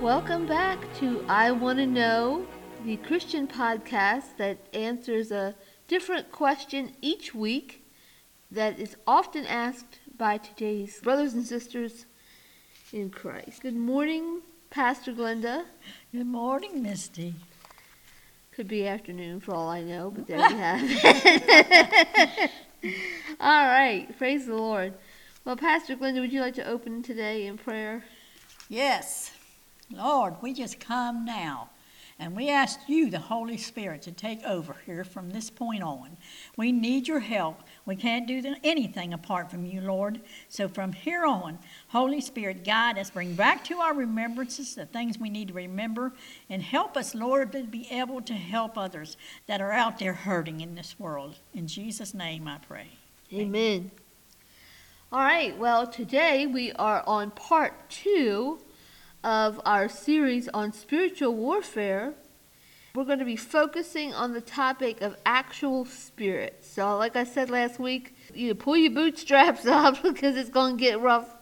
Welcome back to I Want to Know, the Christian podcast that answers a different question each week that is often asked by today's brothers and sisters in Christ. Good morning, Pastor Glenda. Good morning, Misty. Could be afternoon for all I know, but there you have it. all right, praise the Lord. Well, Pastor Glenda, would you like to open today in prayer? Yes. Lord, we just come now and we ask you, the Holy Spirit, to take over here from this point on. We need your help. We can't do anything apart from you, Lord. So from here on, Holy Spirit, guide us, bring back to our remembrances the things we need to remember, and help us, Lord, to be able to help others that are out there hurting in this world. In Jesus' name I pray. Amen. All right, well, today we are on part two of our series on spiritual warfare, we're going to be focusing on the topic of actual spirits. So, like I said last week, you pull your bootstraps up because it's going to get rough,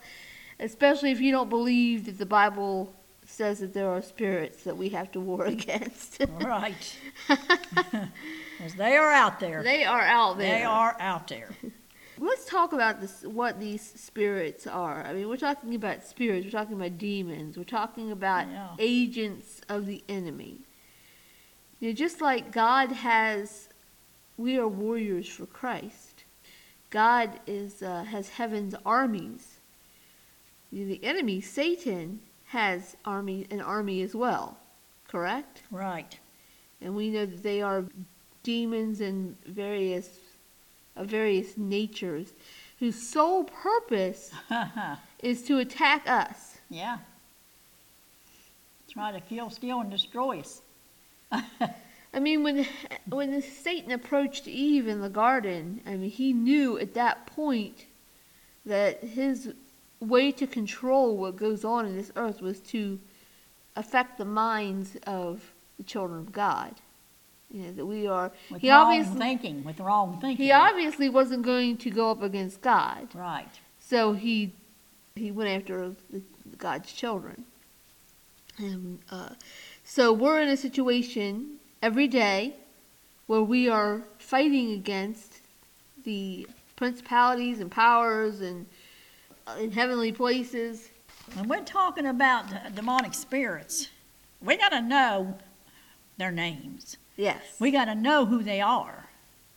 especially if you don't believe that the Bible says that there are spirits that we have to war against. right. Because they are out there. They are out there. They are out there. Let's talk about this, what these spirits are. I mean, we're talking about spirits, we're talking about demons, we're talking about Yeah. agents of the enemy. You know, just like God has, we are warriors for Christ. God is uh, has heaven's armies. You know, the enemy, Satan, has army an army as well. Correct? Right. and we know that they are demons and various of various natures whose sole purpose is to attack us yeah. Try to kill, steal, and destroy us. i mean when when satan approached eve in the garden i mean he knew at that point that his way to control what goes on in this earth was to affect the minds of the children of god you know that we are With he wrong obviously thinking. With wrong thinking. He obviously wasn't going to go up against God, Right. so he he went after the, God's children. And uh, so we're in a situation every day where we are fighting against the principalities and powers and uh, in heavenly places. When we're talking about demonic spirits, we got to know their names. Yes, We got to know who they are.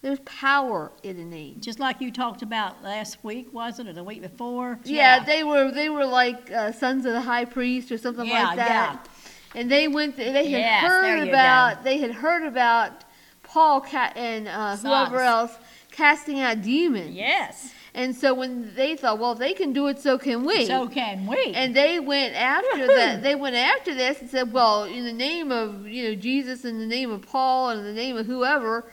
there's power in a name. Just like you talked about last week, wasn't it, or the week before? Yeah, they were they were like uh, sons of the high priest or something Yeah, like that. Yeah. And they went. They had Yes, heard about. They had heard about Paul ca- and uh, whoever else casting out demons. Yes. And so when they thought, well, if they can do it, so can we. So can we. and they went after that. They went after this and said, well, in the name of you know Jesus, in the name of Paul, and in the name of whoever,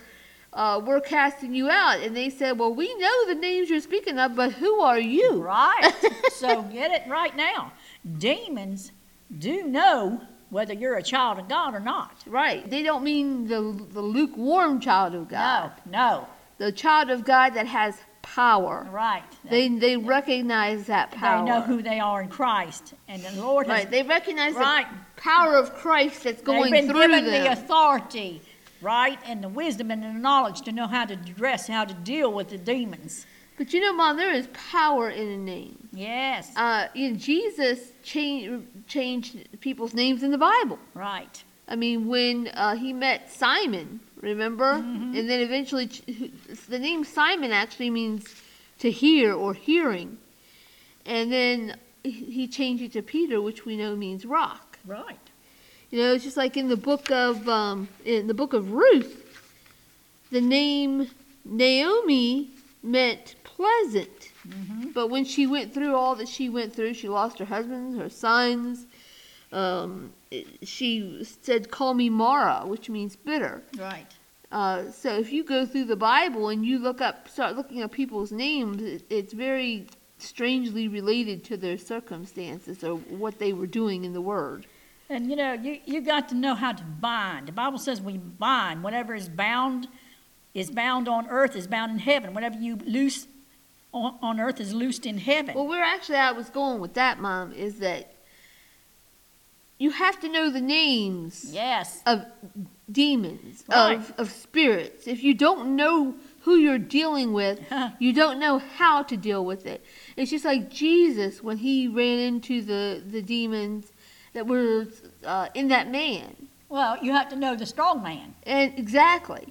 uh, we're casting you out. And they said, well, we know the names you're speaking of, but who are you? Right. so get it right now. Demons do know whether you're a child of God or not. Right. They don't mean the the lukewarm child of God. No, no. The child of God that has power. Right. They they recognize that power. They know who they are in Christ. And the Lord has Right. They recognize Right. the power of Christ that's going they've been through given them. the authority, right, and the wisdom and the knowledge to know how to address, how to deal with the demons. but you know, Mom, there is power in a name. Yes. Uh, you know, Jesus changed changed people's names in the Bible. right. I mean, when uh, he met Simon, remember, Mhm. and then eventually the name Simon actually means to hear or hearing, and then he changed it to Peter, which we know means rock. Right. You know, it's just like in the book of um, in the book of Ruth, the name Naomi meant pleasant. hmm But when she went through all that she went through, she lost her husband, her sons. Um, she said, "Call me Mara," which means bitter. Right. Uh, so if you go through the Bible and you look up, start looking up people's names, it, it's very strangely related to their circumstances or what they were doing in the Word. And you know, you, you got to know how to bind. The Bible says we bind. Whatever is bound is bound on earth is bound in heaven. Whatever you loose on, on earth is loosed in heaven. Well, where actually I was going with that, Mom, is that you have to know the names yes. of demons, Right. of, of spirits. If you don't know who you're dealing with, you don't know how to deal with it. It's just like Jesus when he ran into the, the demons that were uh, in that man. Well, you have to know the strong man. And exactly.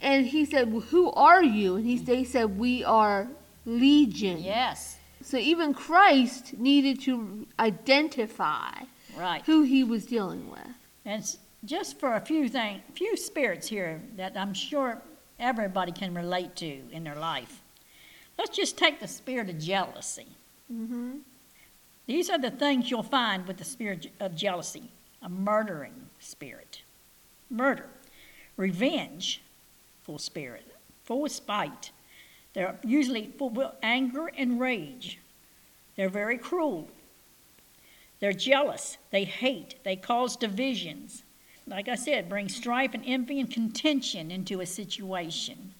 And he said, well, Who are you? And he, they said, We are legion. Yes. So even Christ needed to identify Right. who he was dealing with. And just for a few things, few spirits here that I'm sure everybody can relate to in their life. Let's just take the spirit of jealousy. Mm-hmm. These are the things you'll find with the spirit of jealousy a murdering spirit, murder, revenge, full spirit, full of spite. They're usually full of anger and rage. They're very cruel. They're jealous. They hate. They cause divisions. Like I said, bring strife and envy and contention into a situation,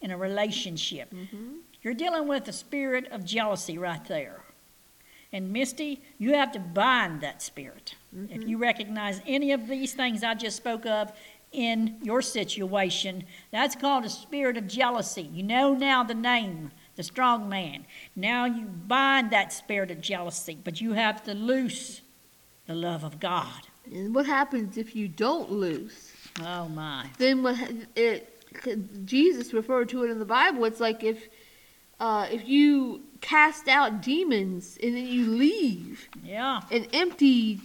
in a relationship. Mm-hmm. You're dealing with the spirit of jealousy right there. And Misty, you have to bind that spirit. If mm-hmm. you recognize any of these things I just spoke of in your situation, that's called a spirit of jealousy. You know now the name, the strong man. Now you bind that spirit of jealousy, but you have to loose the love of God. And what happens if you don't loose? Oh my. Then what it Jesus referred to it in the Bible. It's like if uh, if you cast out demons and then you leave Yeah. an empty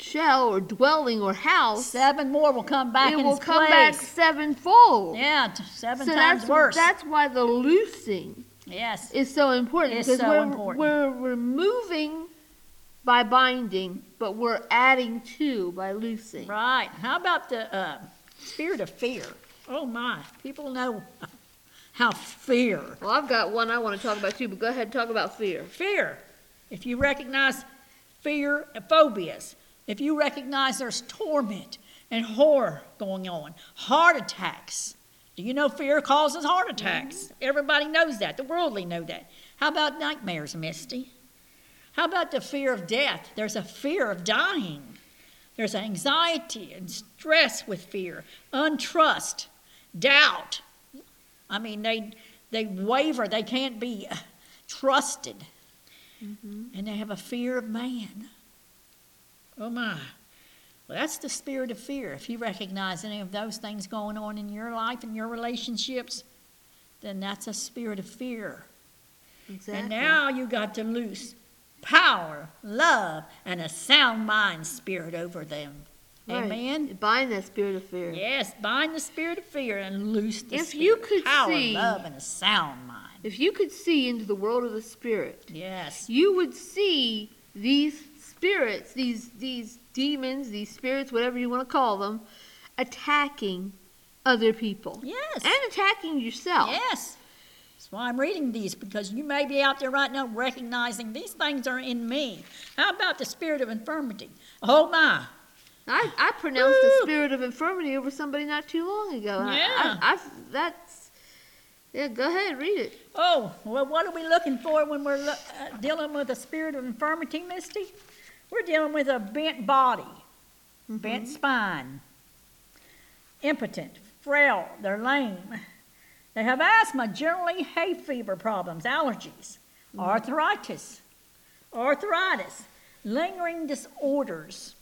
shell or dwelling or house, Seven more will come back it will come back sevenfold. Yeah, seven so times that's worse. that's why the loosing yes. is so important It's because so we're, important. we're removing by binding, but we're adding to by loosing. Right. How about the uh, spirit of fear? Oh my. People know how fear. Well, I've got one I want to talk about too, but go ahead and talk about fear. Fear. If you recognize fear, and phobias, if you recognize there's torment and horror going on, heart attacks. Do you know fear causes heart attacks? Everybody knows that. The worldly know that. How about nightmares, Misty? How about the fear of death? There's a fear of dying. There's anxiety and stress with fear, untrust, doubt. I mean, they they waver. They can't be uh, trusted, and they have a fear of man. Oh my! Well, that's the spirit of fear. If you recognize any of those things going on in your life and your relationships, then that's a spirit of fear. Exactly. And now you got to loose power, love, and a sound mind spirit over them. Right. Amen. Bind that spirit of fear. Yes, bind the spirit of fear and loose the If spirit you of could power, see- love, and a sound mind. If you could see into the world of the spirit, Yes. you would see these spirits, these these demons, these spirits, whatever you want to call them, attacking other people Yes. and attacking yourself. Yes. That's why I'm reading these because you may be out there right now recognizing these things are in me. How about the spirit of infirmity? Oh my. I, I pronounced the spirit of infirmity over somebody not too long ago. I- Yeah. I, I, that's yeah. Go ahead, read it. Oh, well, what are we looking for when we're lo- uh, dealing with a spirit of infirmity, Misty? We're dealing with a bent body, mm-hmm. bent spine, impotent, frail, they're lame. They have asthma, generally hay fever problems, allergies, mm-hmm. arthritis, arthritis, lingering disorders.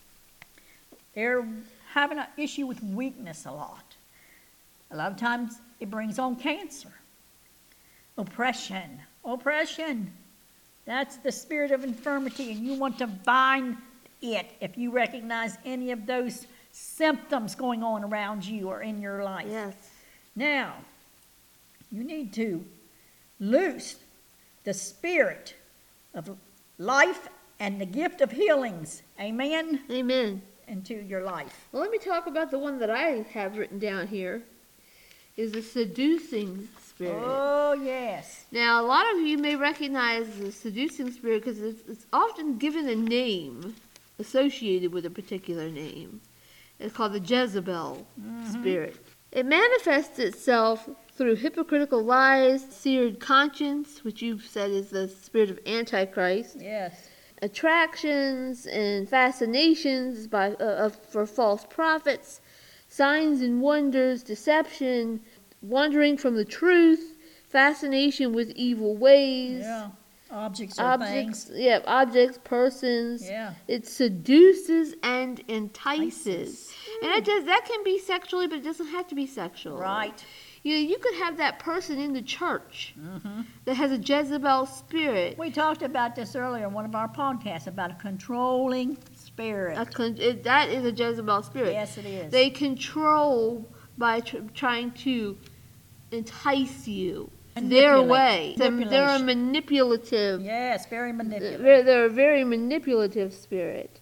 They're having an issue with weakness a lot. A lot of times it brings on cancer. Oppression. Oppression. That's the spirit of infirmity, and you want to bind it if you recognize any of those symptoms going on around you or in your life. Yes. Now, you need to loose the spirit of life and the gift of healings, amen, Amen. into your life. Well, let me talk about the one that I have written down here. Is the seducing spirit. Oh, yes. Now, a lot of you may recognize the seducing spirit because it's, it's often given a name associated with a particular name. It's called the Jezebel spirit. It manifests itself through hypocritical lies, seared conscience, which you've said is the spirit of Antichrist, Yes. attractions and fascinations by uh, of, for false prophets, signs and wonders, deception, wandering from the truth, fascination with evil ways, Yeah. Objects or objects, things. yeah, objects, persons. Yeah. It seduces and entices. And it does that can be sexually, but it doesn't have to be sexual. Right. You know, you could have that person in the church hmm that has a Jezebel spirit. We talked about this earlier in one of our podcasts about a controlling spirit. A con- it, that is a Jezebel spirit. yes, it is. They control by tr- trying to entice you their way. They're, a manipulative. yes, very manipulative. They're, they're a very manipulative spirit.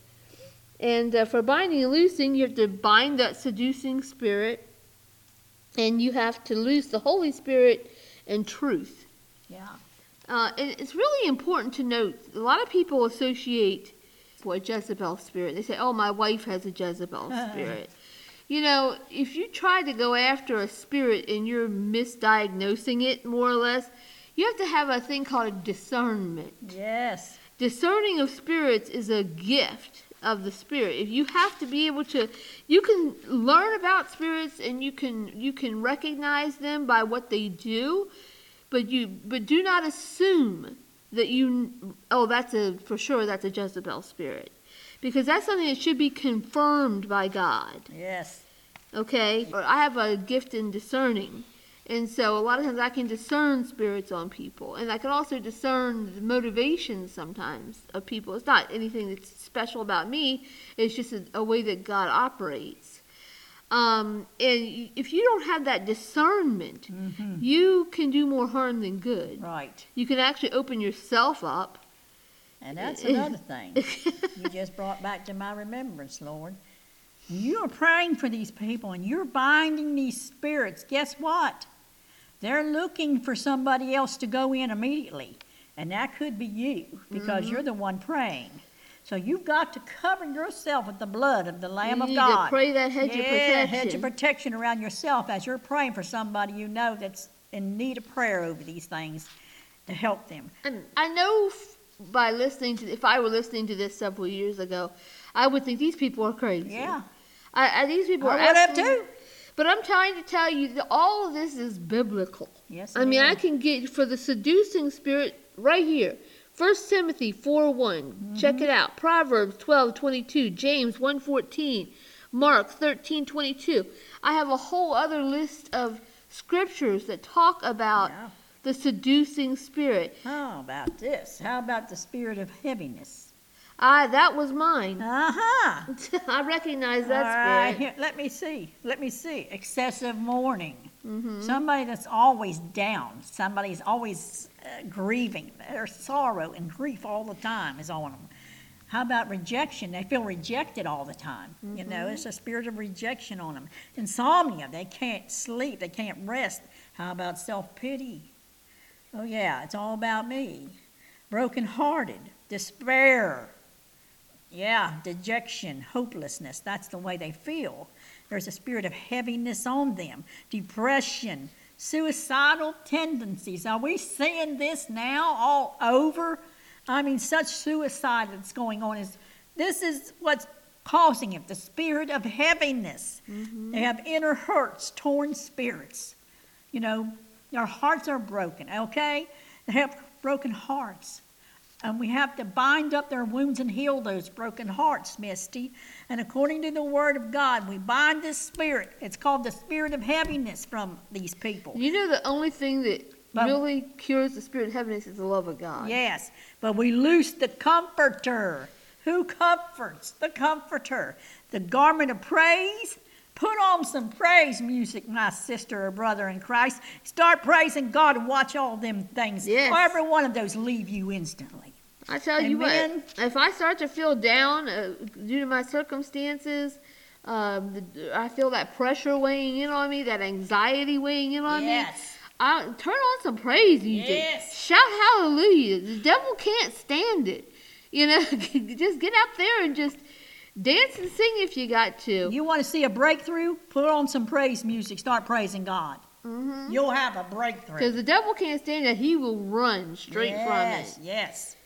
And uh, for binding and loosing, you have to bind that seducing spirit, and you have to loose the Holy Spirit and truth. Yeah. Uh, and it's really important to note a lot of people associate a Jezebel spirit. They say, "Oh, my wife has a Jezebel spirit." You know, if you try to go after a spirit and you're misdiagnosing it more or less, you have to have a thing called discernment. Yes. Discerning of spirits is a gift of the spirit. If you have to be able to, you can learn about spirits and you can you can recognize them by what they do, but you but do not assume that you oh that's a for sure that's a Jezebel spirit, because that's something that should be confirmed by God. Yes. Okay, I have a gift in discerning. And so a lot of times I can discern spirits on people. And I can also discern the motivations sometimes of people. It's not anything that's special about me, it's just a, a way that God operates. Um, and if you don't have that discernment, hmm you can do more harm than good. Right. You can actually open yourself up. And that's another thing you just brought back to my remembrance, Lord. You are praying for these people and you're binding these spirits, guess what? They're looking for somebody else to go in immediately. And that could be you because mm-hmm. you're the one praying. So you've got to cover yourself with the blood of the Lamb you of need God. to pray that hedge of yeah, protection. hedge of protection around yourself as you're praying for somebody you know that's in need of prayer over these things to help them. And I know by listening to, if I were listening to this several years ago, I would think these people are crazy. Yeah. I, I, these people I are would have too. But I'm trying to tell you that all of this is biblical. Yes. I it mean, I can get for the seducing spirit right here. 1 Timothy 4 one Check Mm-hmm. it out. Proverbs 12 22. James 1 Mark 13 22. I have a whole other list of scriptures that talk about Yeah. The seducing spirit. How about this? How about the spirit of heaviness? I, that was mine. Uh huh. I recognize All that right, spirit. here, let me see. Let me see. Excessive mourning. hmm Somebody that's always down. Somebody's always uh, grieving. Their sorrow and grief all the time is on them. How about rejection? They feel rejected all the time. You know, it's a spirit of rejection on them. Insomnia. They can't sleep. They can't rest. How about self pity? Oh, yeah, it's all about me. Brokenhearted. Despair. Yeah, dejection, hopelessness. That's the way they feel. There's a spirit of heaviness on them. Depression, suicidal tendencies. Are we seeing this now all over? I mean, such suicide that's going on is this is what's causing it. The spirit of heaviness. Mm-hmm. They have inner hurts, torn spirits. You know, their hearts are broken, okay? They have broken hearts. And we have to bind up their wounds and heal those broken hearts, Misty. And according to the Word of God, we bind this spirit. It's called the spirit of heaviness from these people. You know, the only thing that But- really cures the spirit of heaviness is the love of God. Yes, but we loose the comforter. Who comforts? The comforter. The garment of praise. Put on some praise music, my sister or brother in Christ. Start praising God and watch all them things. Yes. Or every one of those leave you instantly. I tell you what, if I start to feel down uh, due to my circumstances, um, I feel that pressure weighing in on me, that anxiety weighing in on me. Yes. I, turn on some praise music. Yes. Shout hallelujah. The devil can't stand it. You know, just get up there and just dance and sing if you got to. You want to see a breakthrough? Put on some praise music. Start praising God. hmm You'll have a breakthrough. Because the devil can't stand it, he will run straight yes, from it. Yes.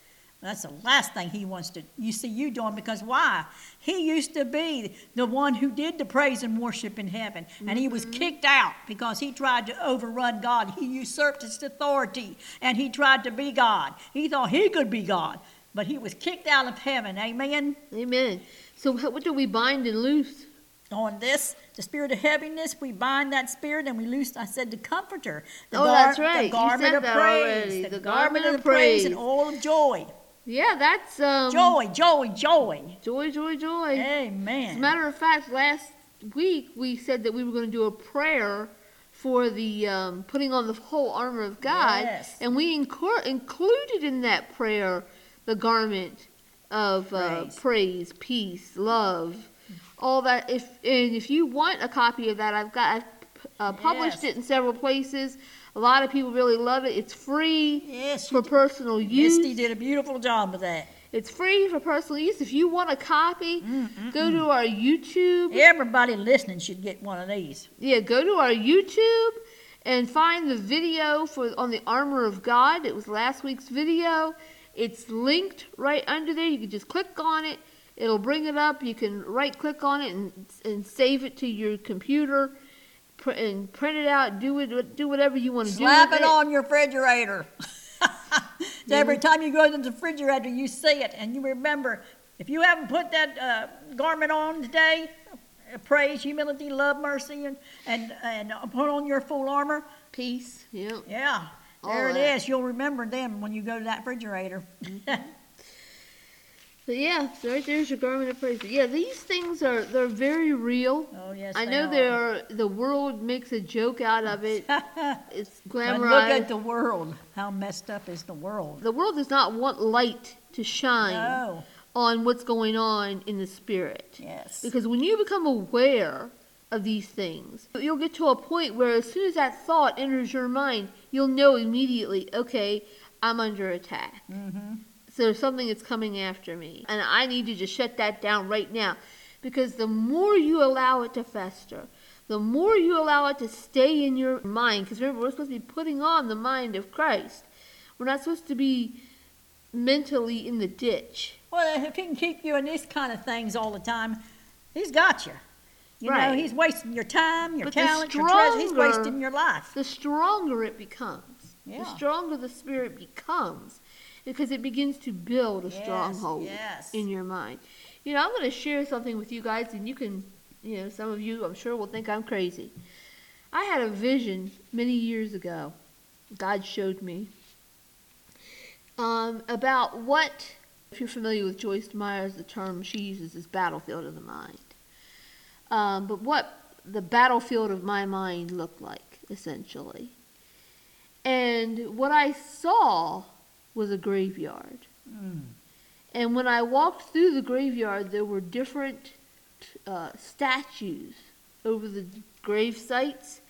That's the last thing he wants to you see you doing because why? He used to be the one who did the praise and worship in heaven, and he was kicked out because he tried to overrun God. He usurped his authority and he tried to be God. He thought he could be God, but he was kicked out of heaven. Amen. Amen. So what do we bind and loose? On this, the spirit of heaviness, we bind that spirit and we loose, I said, the comforter. The Oh, that's right. The garment of praise. already. The, The garment, garment of praise and all of joy. Yeah, that's um, Joy, joy, joy. joy, joy, joy. As a Amen. matter of fact, last week we said that we were going to do a prayer for the um, putting on the whole armor of God, Yes. and we incor- included in that prayer the garment of uh, Praise. praise, peace, love, all that. If and if you want a copy of that, I've got I've uh, published Yes. it in several places. A lot of people really love it. It's free Yes, for personal use. Misty did a beautiful job with that. It's free for personal use. If you want a copy, Mm, go to our YouTube. Everybody listening should get one of these. Yeah, go to our YouTube and find the video for on the armor of God. It was last week's video. It's linked right under there. You can just click on it. It'll bring it up. You can right click on it and and save it to your computer pr- and print it out. Do it. Do whatever you want to do. Slap it on your refrigerator. So Every time you go to the refrigerator, you see it, and you remember. If you haven't put that uh, garment on today, praise, humility, love, mercy, and and and put on your full armor. Peace. Yeah. Yeah, there it that. is. You'll remember them when you go to that refrigerator. So yeah, so right there's your garment of praise. But yeah, these things are they're very real. oh yes, I they know there are the world makes a joke out of it. It's but glamorized. look at the world. How messed up is the world? the world does not want light to shine No. on what's going on in the spirit. Yes. Because when you become aware of these things, you'll get to a point where as soon as that thought enters your mind, you'll know immediately, okay, I'm under attack. Mm-hmm. So there's something that's coming after me. And I need to just shut that down right now. Because the more you allow it to fester, the more you allow it to stay in your mind, because remember, we're supposed to be putting on the mind of Christ. We're not supposed to be mentally in the ditch. Well, if he can keep you in these kind of things all the time, he's got you. You know, he's wasting your time, your But talent, your treasure. He's wasting your life. The stronger it becomes, Yeah. the stronger the spirit becomes, because it begins to build a Yes, stronghold yes. in your mind. You know, I'm going to share something with you guys, and you can, you know, some of you, I'm sure, will think I'm crazy. I had a vision many years ago. God showed me um, about what, if you're familiar with Joyce Myers, the term she uses is battlefield of the mind. Um, but what the battlefield of my mind looked like, essentially. And what I saw was a graveyard. Mm. And when I walked through the graveyard, there were different uh, statues over the grave sites.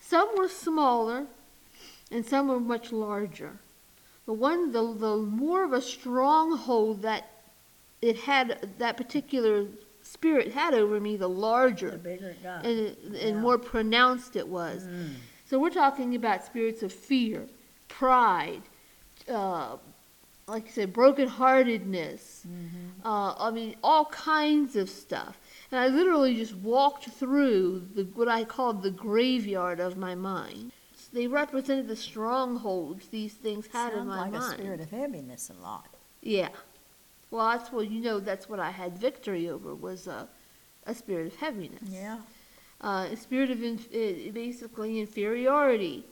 Some were smaller, and some were much larger. The one, the, the more of a stronghold that it had, that particular spirit had over me, the The larger bigger it got. and, and Yeah. more pronounced it was. Mm. So we're talking about spirits of fear, pride, uh, like I said, brokenheartedness. Mhm. Uh, I mean, all kinds of stuff. And I literally just walked through the, what I called the graveyard of my mind. They represented the strongholds these things had in my like a mind. spirit of heaviness a lot. Yeah. Well, that's what you know. That's what I had victory over was a, a spirit of heaviness Yeah. uh, a spirit of inf- uh, basically inferiority,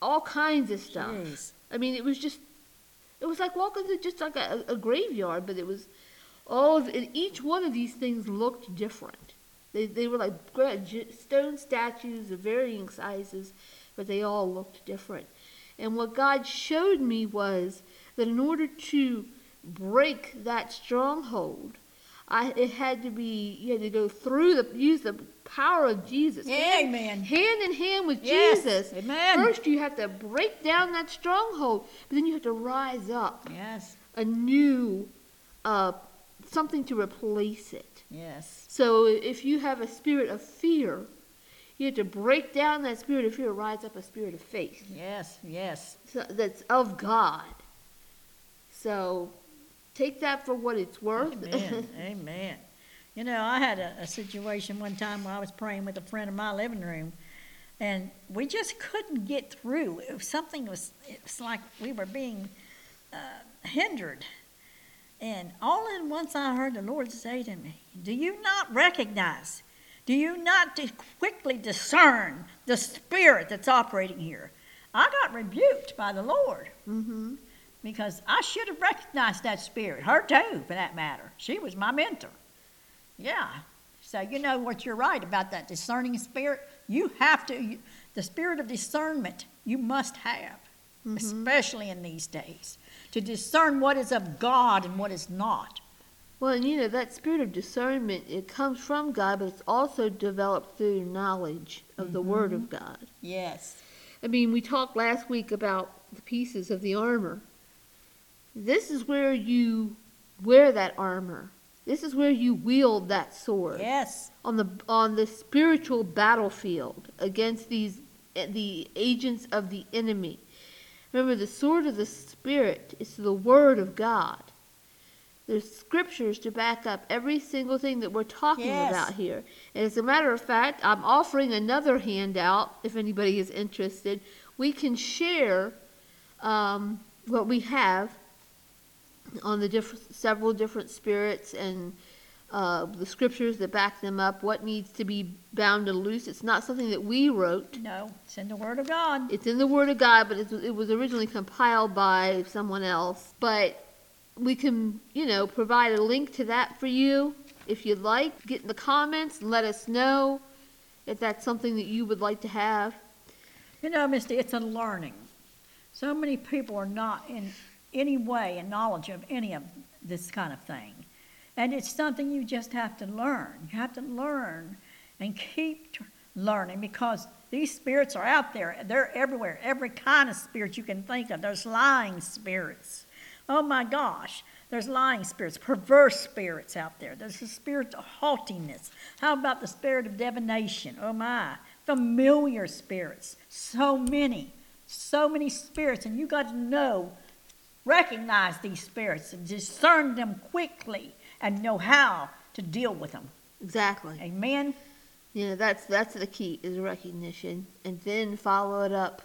all kinds of stuff. Jeez. I mean, it was just, it was like walking through just like a, a graveyard, but it was all, of, and each one of these things looked different. They, they were like stone statues of varying sizes, but they all looked different. And what God showed me was that in order to break that stronghold, I it had to be you had to go through the use the power of Jesus. Amen. Hand in hand with Yes. Jesus. Amen. First you have to break down that stronghold, but then you have to rise up Yes. a new uh, something to replace it. Yes. So if you have a spirit of fear, you have to break down that spirit of fear, rise up a spirit of faith Yes. Yes. so- that's of God. So take that for what it's worth. Amen. Amen. You know, I had a, a situation one time where I was praying with a friend in my living room, and we just couldn't get through. It was, something was, it was like we were being uh, hindered. And all at once I heard the Lord say to me, Do you not recognize? Do you not quickly discern the spirit that's operating here? I got rebuked by the Lord hmm because I should have recognized that spirit. Her too, for that matter. She was my mentor. Yeah. So you know what you're right about that discerning spirit. You have to. You, the spirit of discernment you must have, mm-hmm. especially in these days, to discern what is of God and what is not. Well, and you know, that spirit of discernment, it comes from God, but it's also developed through knowledge of the Word of mm-hmm. God. Yes. I mean, we talked last week about the pieces of the armor. This is where you wear that armor. This is where you wield that sword Yes. on the on the spiritual battlefield against these the agents of the enemy. Remember, the sword of the spirit is the word of God. There's scriptures to back up every single thing that we're talking Yes. about here. And as a matter of fact, I'm offering another handout if anybody is interested. We can share um, what we have on the different, several different spirits and uh, the scriptures that back them up. What needs to be bound and loose? It's not something that we wrote. No. It's in the Word of God. It's in the Word of God, but it was, it was originally compiled by someone else. But we can, you know, provide a link to that for you if you'd like. Get in the comments and let us know if that's something that you would like to have. You know, Misty, it's a learning. So many people are not in any way and knowledge of any of this kind of thing. And it's something you just have to learn. You have to learn and keep tr- learning because these spirits are out there. They're everywhere. Every kind of spirit you can think of. There's lying spirits. Oh my gosh. There's lying spirits, perverse spirits out there. There's the spirit of haughtiness. How about the spirit of divination? Oh my. Familiar spirits. So many. So many spirits. And you got to know, recognize these spirits and discern them quickly and know how to deal with them. Exactly. Amen. Yeah, that's that's the key is recognition, and then follow it up.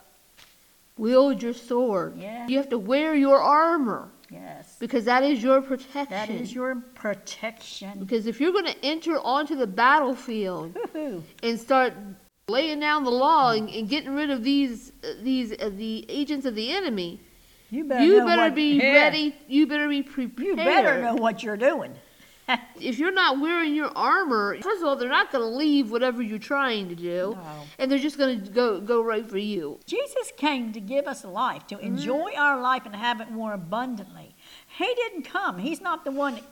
Wield your sword. Yeah. You have to wear your armor Yes. because that is your protection. That is your protection. Because if you're going to enter onto the battlefield Woo-hoo. and start laying down the law and, and getting rid of these uh, these uh, the agents of the enemy, You better, you better what- be yeah. ready. You better be prepared. You better know what you're doing. If you're not wearing your armor, first of all, they're not going to leave whatever you're trying to do, No. and they're just going to go go right for you. Jesus came to give us life, to mm. enjoy our life and have it more abundantly. He didn't come. He's not the one that,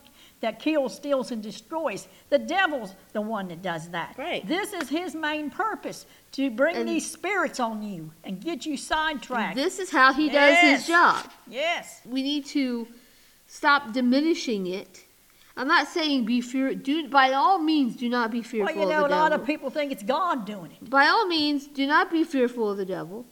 that kills, steals, and destroys. The devil's the one that does that. Right. This is his main purpose to bring And- these spirits on you and get you sidetracked. This is how he does Yes. his job. yes. We need to stop diminishing it. I'm not saying be fear. Do by all means do not be fearful of the device. Well, you know, a the lot of people think it's God doing it. by all means, do not be fearful of the devil.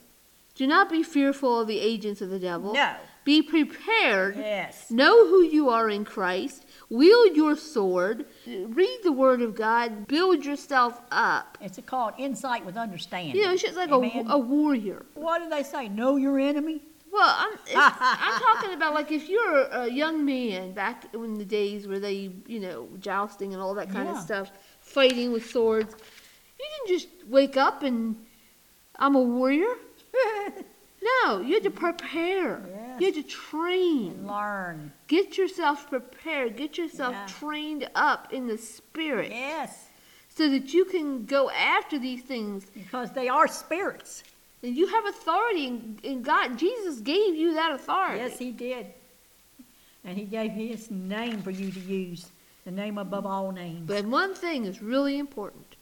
Do not be fearful of the agents of the devil. No. Be prepared. Yes. Know who you are in Christ. Wield your sword. Read the Word of God. Build yourself up. It's called insight with understanding. You know, it's just like a, a warrior. What do they say? Know your enemy? Well, I'm, I'm talking about like if you're a young man back in the days where they, you know, jousting and all that kind Yeah. of stuff, fighting with swords. You didn't just wake up and I'm a warrior. No, you had to prepare. Yes. You had to train. Learn. Get yourself prepared. Get yourself Yeah. trained up in the spirit Yes. so that you can go after these things. Because they are spirits. And you have authority in, in God. Jesus gave you that authority. Yes, he did. And he gave his name for you to use. The name above all names. But one thing is really important.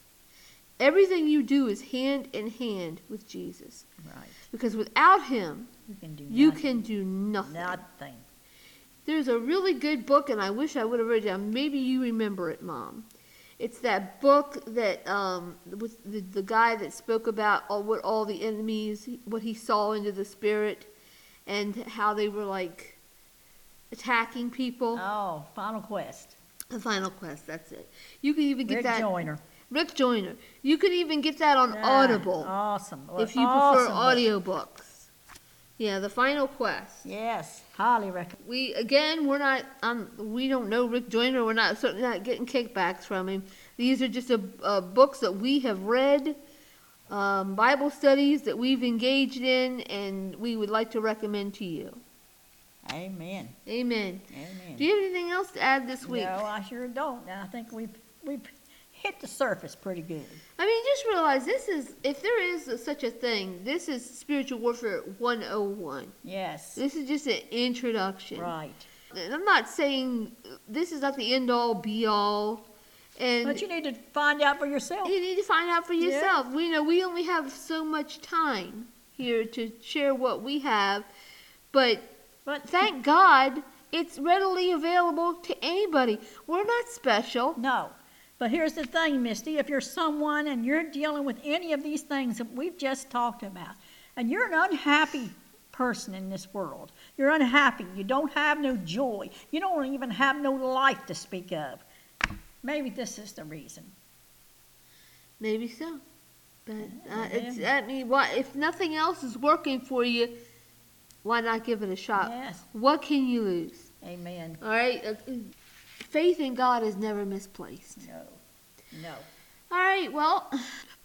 Everything you do is hand in hand with Jesus. right. Because without him, You can do you nothing. can do nothing. nothing. There's a really good book, and I wish I would have read it down. Maybe you remember it, Mom. It's that book that um, with the, the guy that spoke about all, what all the enemies, what he saw into the spirit, and how they were like attacking people. Oh, Final Quest. The Final Quest, that's it. You can even get Rick that. Joyner. Rick Joyner. You can even get that on Ah, Audible Awesome. Well, if you awesome prefer book. audiobooks. Yeah, The Final Quest. Yes, highly recommend. We again, we're not. Um, we don't know Rick Joyner. We're not certainly not getting kickbacks from him. These are just a, uh books that we have read, um, Bible studies that we've engaged in, and we would like to recommend to you. Amen. Amen. Amen. Do you have anything else to add this week? No, I sure don't. And I think we've we've hit the surface pretty good. I mean, just realize this is, if there is such a thing, this is spiritual warfare 101. Yes. This is just an introduction. Right. And I'm not saying this is not the end all be all. And But you need to find out for yourself. you need to find out for Yeah. yourself. We know we only have so much time here to share what we have, but But thank God it's readily available to anybody. We're not special. no. But here's the thing, Misty. If you're someone and you're dealing with any of these things that we've just talked about, and you're an unhappy person in this world, you're unhappy, you don't have no joy, you don't even have no life to speak of, maybe this is the reason. Maybe so. But uh, it's, I mean, why, if nothing else is working for you, why not give it a shot? Yes. What can you lose? Amen. All right. Faith in God is never misplaced. No. No. All right. Well,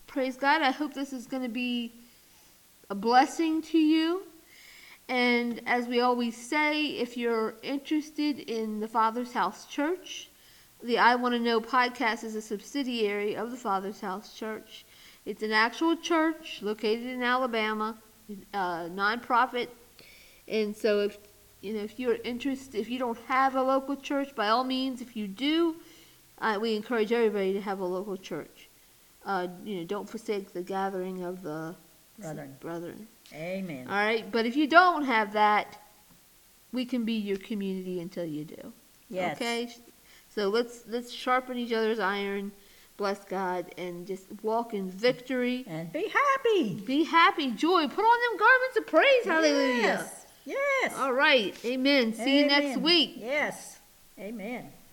praise God. I hope this is going to be a blessing to you. And as we always say, if you're interested in the Father's House Church, the I Want to Know podcast is a subsidiary of the Father's House Church. It's an actual church located in Alabama, uh, nonprofit. And so if you know if you're interested, if you don't have a local church, by all means, if you do, uh, we encourage everybody to have a local church. Uh, you know, don't forsake the gathering of the Brethren. brethren. Amen. All right, but if you don't have that, we can be your community until you do. Yes. Okay. So let's let's sharpen each other's iron. Bless God and just walk in victory. And be happy. Be happy, joy. Put on them garments of praise. Hallelujah. Yes. Yes. All right. Amen. See you next Amen. week. Yes. Amen.